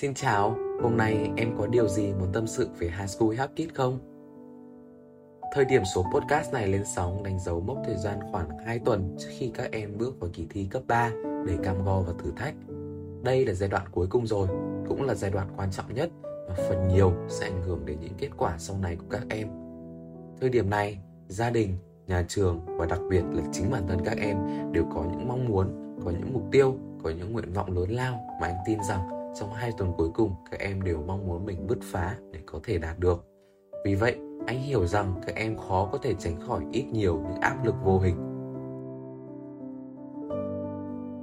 Xin chào, hôm nay em có điều gì muốn tâm sự về High School Help Kids không? Thời điểm số podcast này lên sóng đánh dấu mốc thời gian khoảng 2 tuần trước khi các em bước vào kỳ thi cấp 3 để cam go và thử thách. Đây là giai đoạn cuối cùng rồi, cũng là giai đoạn quan trọng nhất và phần nhiều sẽ ảnh hưởng đến những kết quả sau này của các em. Thời điểm này, gia đình, nhà trường và đặc biệt là chính bản thân các em đều có những mong muốn, có những mục tiêu, có những nguyện vọng lớn lao mà anh tin rằng trong hai tuần cuối cùng các em đều mong muốn mình bứt phá để có thể đạt được. Vì vậy, anh hiểu rằng các em khó có thể tránh khỏi ít nhiều những áp lực vô hình.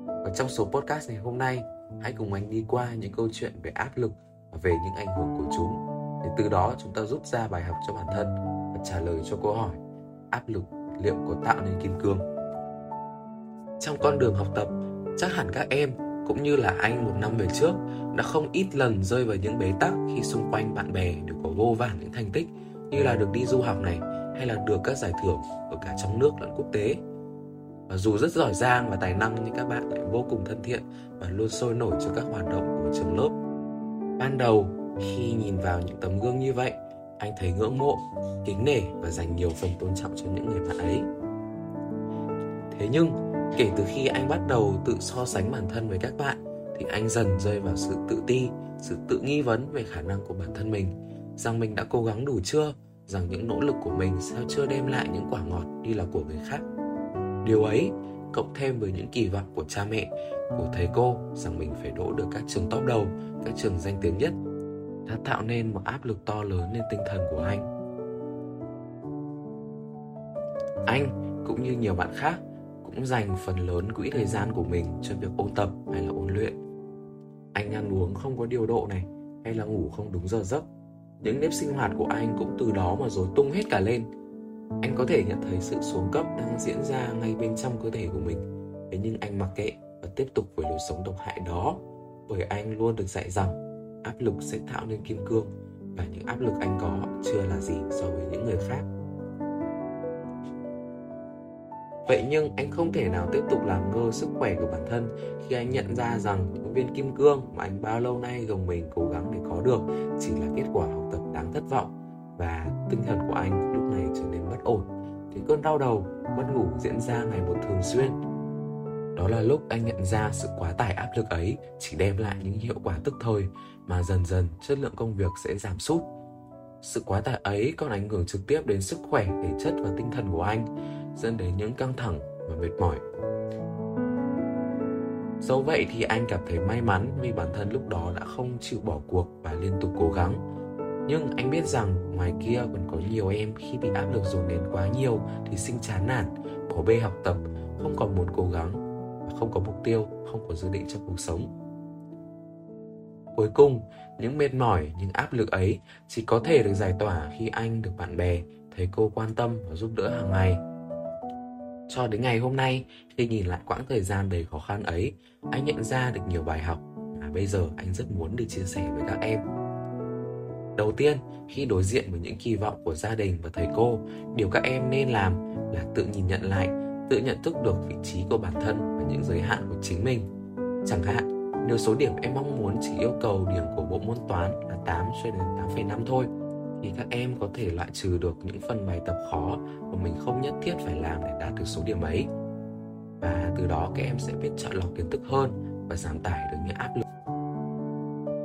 Và trong số podcast ngày hôm nay, hãy cùng anh đi qua những câu chuyện về áp lực và về những ảnh hưởng của chúng để từ đó chúng ta rút ra bài học cho bản thân và trả lời cho câu hỏi áp lực liệu có tạo nên kim cương. Trong con đường học tập, chắc hẳn các em cũng như là anh một năm về trước đã không ít lần rơi vào những bế tắc khi xung quanh bạn bè đều có vô vàn những thành tích như là được đi du học này hay là được các giải thưởng ở cả trong nước lẫn quốc tế. Và dù rất giỏi giang và tài năng nhưng các bạn lại vô cùng thân thiện và luôn sôi nổi cho các hoạt động của trường lớp. Ban đầu khi nhìn vào những tấm gương như vậy, anh thấy ngưỡng mộ, kính nể và dành nhiều phần tôn trọng cho những người bạn ấy. Thế nhưng kể từ khi anh bắt đầu tự so sánh bản thân với các bạn, thì anh dần rơi vào sự tự ti, sự tự nghi vấn về khả năng của bản thân mình. Rằng mình đã cố gắng đủ chưa? Rằng những nỗ lực của mình sao chưa đem lại những quả ngọt như là của người khác? Điều ấy, cộng thêm với những kỳ vọng của cha mẹ, của thầy cô, rằng mình phải đỗ được các trường top đầu, các trường danh tiếng nhất, đã tạo nên một áp lực to lớn lên tinh thần của anh. Anh, cũng như nhiều bạn khác cũng dành phần lớn quỹ thời gian của mình cho việc ôn tập hay là ôn luyện. Anh ăn uống không có điều độ này, hay là ngủ không đúng giờ giấc. Những nếp sinh hoạt của anh cũng từ đó mà rồi tung hết cả lên. Anh có thể nhận thấy sự xuống cấp đang diễn ra ngay bên trong cơ thể của mình. Thế nhưng anh mặc kệ và tiếp tục với lối sống độc hại đó, bởi anh luôn được dạy rằng áp lực sẽ tạo nên kim cương và những áp lực anh có chưa là gì so với những người khác. Vậy nhưng anh không thể nào tiếp tục làm ngơ sức khỏe của bản thân khi anh nhận ra rằng những viên kim cương mà anh bao lâu nay gồng mình cố gắng để có được chỉ là kết quả học tập đáng thất vọng và tinh thần của anh lúc này trở nên bất ổn. Thì cơn đau đầu, mất ngủ diễn ra ngày một thường xuyên. Đó là lúc anh nhận ra sự quá tải áp lực ấy chỉ đem lại những hiệu quả tức thời mà dần dần chất lượng công việc sẽ giảm sút. Sự quá tải ấy còn ảnh hưởng trực tiếp đến sức khỏe, thể chất và tinh thần của anh dẫn đến những căng thẳng và mệt mỏi. Dẫu vậy thì anh cảm thấy may mắn vì bản thân lúc đó đã không chịu bỏ cuộc và liên tục cố gắng. Nhưng anh biết rằng ngoài kia còn có nhiều em khi bị áp lực dồn đến quá nhiều thì sinh chán nản, bỏ bê học tập, không còn muốn cố gắng không có mục tiêu, không có dự định trong cuộc sống. Cuối cùng, những mệt mỏi, những áp lực ấy chỉ có thể được giải tỏa khi anh được bạn bè, thầy cô quan tâm và giúp đỡ hàng ngày cho đến ngày hôm nay, khi nhìn lại quãng thời gian đầy khó khăn ấy, anh nhận ra được nhiều bài học mà bây giờ anh rất muốn được chia sẻ với các em. Đầu tiên, khi đối diện với những kỳ vọng của gia đình và thầy cô, điều các em nên làm là tự nhìn nhận lại, tự nhận thức được vị trí của bản thân và những giới hạn của chính mình. Chẳng hạn, nếu số điểm em mong muốn chỉ yêu cầu điểm của bộ môn toán là 8 cho đến 8,5 thôi, thì các em có thể loại trừ được những phần bài tập khó mà mình không nhất thiết phải làm để đạt được số điểm ấy. Và từ đó các em sẽ biết chọn lọc kiến thức hơn và giảm tải được những áp lực.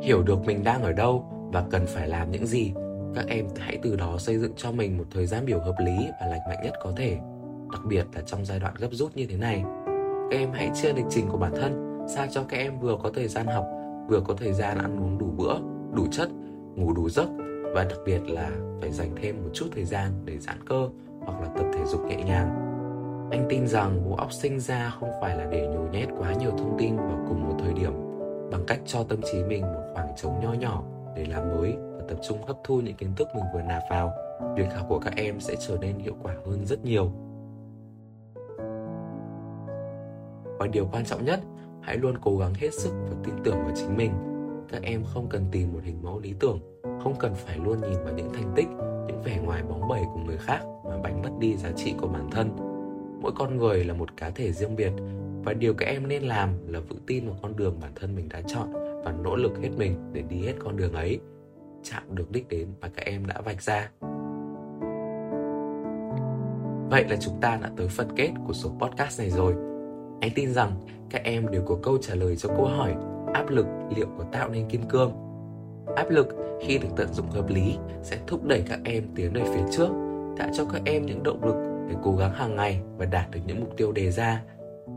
Hiểu được mình đang ở đâu và cần phải làm những gì, các em hãy từ đó xây dựng cho mình một thời gian biểu hợp lý và lành mạnh nhất có thể, đặc biệt là trong giai đoạn gấp rút như thế này. Các em hãy chia lịch trình của bản thân sao cho các em vừa có thời gian học, vừa có thời gian ăn uống đủ bữa, đủ chất, ngủ đủ giấc và đặc biệt là phải dành thêm một chút thời gian để giãn cơ hoặc là tập thể dục nhẹ nhàng. Anh tin rằng bộ óc sinh ra không phải là để nhồi nhét quá nhiều thông tin vào cùng một thời điểm, bằng cách cho tâm trí mình một khoảng trống nho nhỏ để làm mới và tập trung hấp thu những kiến thức mình vừa nạp vào. Việc học của các em sẽ trở nên hiệu quả hơn rất nhiều. Và điều quan trọng nhất, hãy luôn cố gắng hết sức và tin tưởng vào chính mình các em không cần tìm một hình mẫu lý tưởng không cần phải luôn nhìn vào những thành tích những vẻ ngoài bóng bẩy của người khác mà đánh mất đi giá trị của bản thân mỗi con người là một cá thể riêng biệt và điều các em nên làm là vững tin vào con đường bản thân mình đã chọn và nỗ lực hết mình để đi hết con đường ấy, chạm được đích đến mà các em đã vạch ra. Vậy là chúng ta đã tới phần kết của số podcast này rồi. Anh tin rằng các em đều có câu trả lời cho câu hỏi áp lực liệu có tạo nên kim cương. Áp lực khi được tận dụng hợp lý sẽ thúc đẩy các em tiến về phía trước, tạo cho các em những động lực để cố gắng hàng ngày và đạt được những mục tiêu đề ra.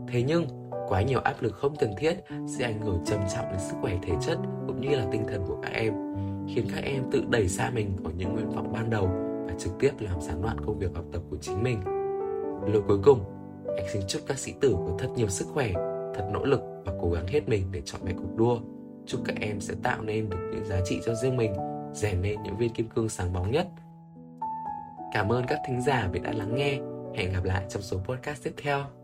Thế nhưng, quá nhiều áp lực không cần thiết sẽ ảnh hưởng trầm trọng đến sức khỏe thể chất cũng như là tinh thần của các em, khiến các em tự đẩy xa mình khỏi những nguyện vọng ban đầu và trực tiếp làm gián đoạn công việc học tập của chính mình. Lời cuối cùng, anh xin chúc các sĩ tử có thật nhiều sức khỏe, thật nỗ lực và cố gắng hết mình để chọn về cuộc đua. Chúc các em sẽ tạo nên được những giá trị cho riêng mình, rèn nên những viên kim cương sáng bóng nhất. Cảm ơn các thính giả vì đã lắng nghe. Hẹn gặp lại trong số podcast tiếp theo.